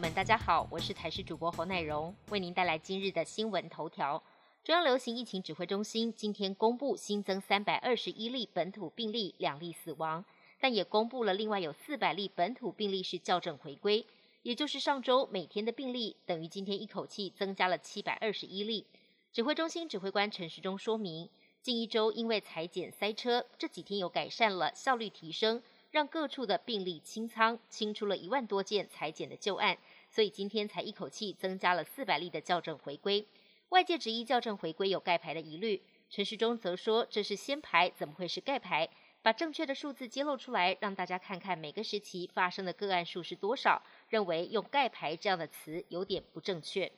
们，大家好，我是台视主播侯乃荣，为您带来今日的新闻头条。中央流行疫情指挥中心今天公布新增三百二十一例本土病例，两例死亡，但也公布了另外有四百例本土病例是校正回归，也就是上周每天的病例等于今天一口气增加了七百二十一例。指挥中心指挥官陈时中说明，近一周因为裁剪塞车，这几天有改善了，效率提升。让各处的病例清仓，清出了一万多件裁剪的旧案，所以今天才一口气增加了四百例的校正回归。外界质疑校正回归有盖牌的疑虑，陈世忠则说这是先排，怎么会是盖牌？把正确的数字揭露出来，让大家看看每个时期发生的个案数是多少。认为用盖牌这样的词有点不正确。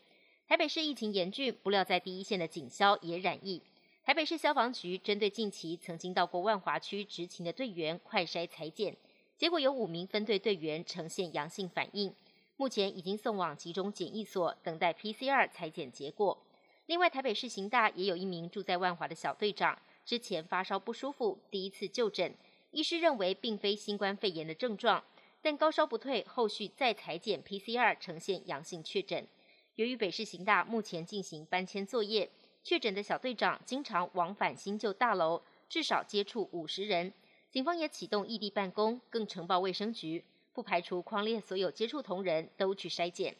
台北市疫情严峻，不料在第一线的警消也染疫。台北市消防局针对近期曾经到过万华区执勤的队员快筛裁剪，结果有五名分队队员呈现阳性反应，目前已经送往集中检疫所等待 PCR 裁剪结果。另外，台北市刑大也有一名住在万华的小队长，之前发烧不舒服，第一次就诊，医师认为并非新冠肺炎的症状，但高烧不退，后续再裁剪 PCR 呈现阳性确诊。由于北市刑大目前进行搬迁作业。确诊的小队长经常往返新旧大楼，至少接触五十人。警方也启动异地办公，更呈报卫生局，不排除框列所有接触同仁都去筛检。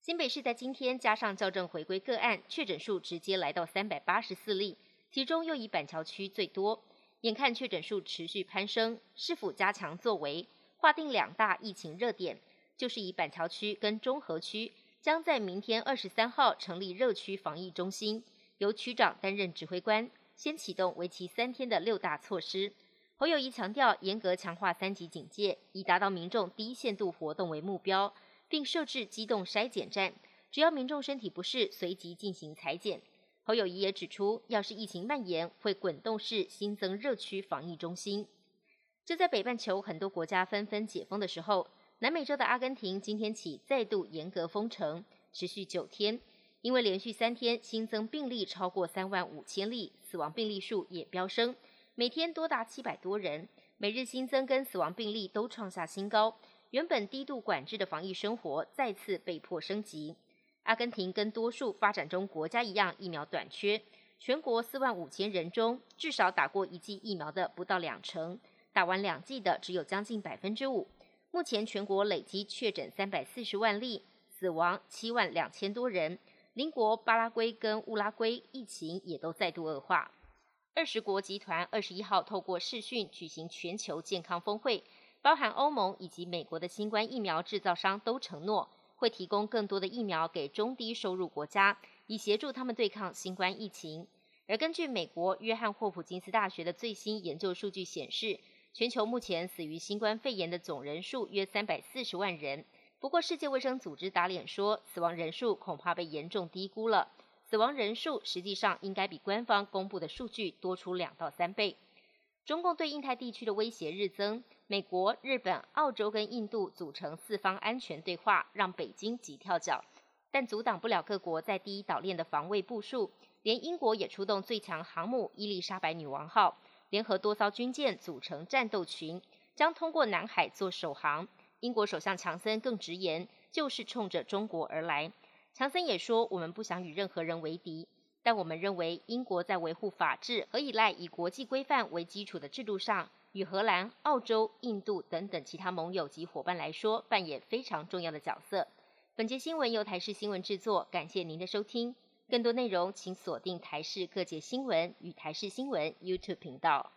新北市在今天加上校正回归个案，确诊数直接来到三百八十四例，其中又以板桥区最多。眼看确诊数持续攀升，是否加强作为，划定两大疫情热点，就是以板桥区跟中和区将在明天二十三号成立热区防疫中心。由区长担任指挥官，先启动为期三天的六大措施。侯友谊强调，严格强化三级警戒，以达到民众低限度活动为目标，并设置机动筛检站，只要民众身体不适，随即进行裁剪。侯友谊也指出，要是疫情蔓延，会滚动式新增热区防疫中心。就在北半球很多国家纷纷解封的时候，南美洲的阿根廷今天起再度严格封城，持续九天。因为连续三天新增病例超过三万五千例，死亡病例数也飙升，每天多达七百多人，每日新增跟死亡病例都创下新高。原本低度管制的防疫生活再次被迫升级。阿根廷跟多数发展中国家一样，疫苗短缺，全国四万五千人中，至少打过一剂疫苗的不到两成，打完两剂的只有将近百分之五。目前全国累积确诊三百四十万例，死亡七万两千多人。邻国巴拉圭跟乌拉圭疫情也都再度恶化。二十国集团二十一号透过视讯举行全球健康峰会，包含欧盟以及美国的新冠疫苗制造商都承诺会提供更多的疫苗给中低收入国家，以协助他们对抗新冠疫情。而根据美国约翰霍普金斯大学的最新研究数据显示，全球目前死于新冠肺炎的总人数约三百四十万人。不过，世界卫生组织打脸说，死亡人数恐怕被严重低估了。死亡人数实际上应该比官方公布的数据多出两到三倍。中共对印太地区的威胁日增，美国、日本、澳洲跟印度组成四方安全对话，让北京急跳脚，但阻挡不了各国在第一岛链的防卫部署。连英国也出动最强航母伊丽莎白女王号，联合多艘军舰组成战斗群，将通过南海做首航。英国首相强森更直言，就是冲着中国而来。强森也说：“我们不想与任何人为敌，但我们认为英国在维护法治和依赖以国际规范为基础的制度上，与荷兰、澳洲、印度等等其他盟友及伙伴来说，扮演非常重要的角色。”本节新闻由台视新闻制作，感谢您的收听。更多内容请锁定台视各界新闻与台视新闻 YouTube 频道。